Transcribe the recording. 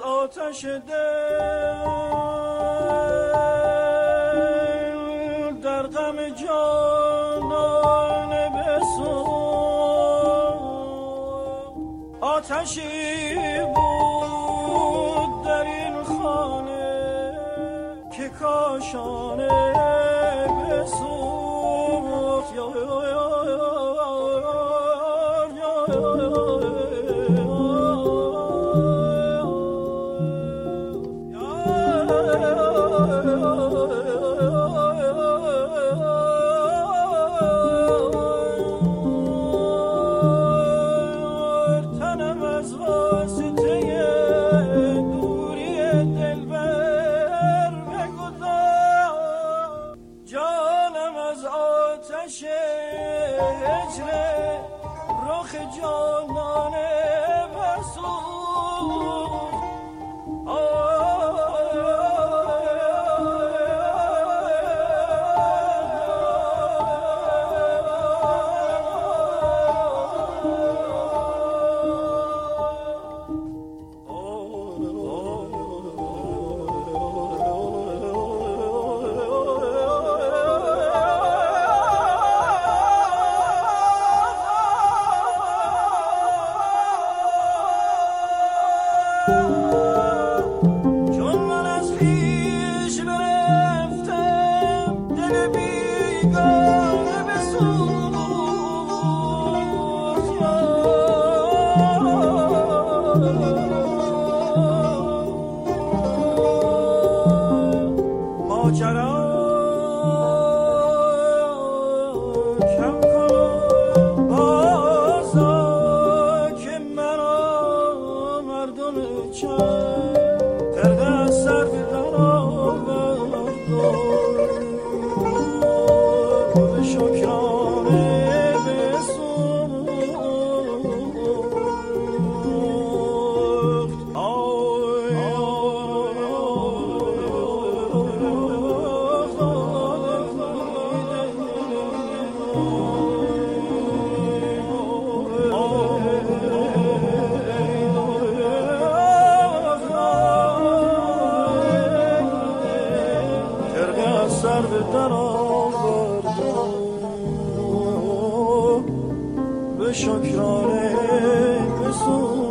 آتش دل در غم جانان بسو آتشی بود در این خانه که کاشانه بسوخت رخ جانانه. چند غرق از سر در به در آورد به شکرانه بسود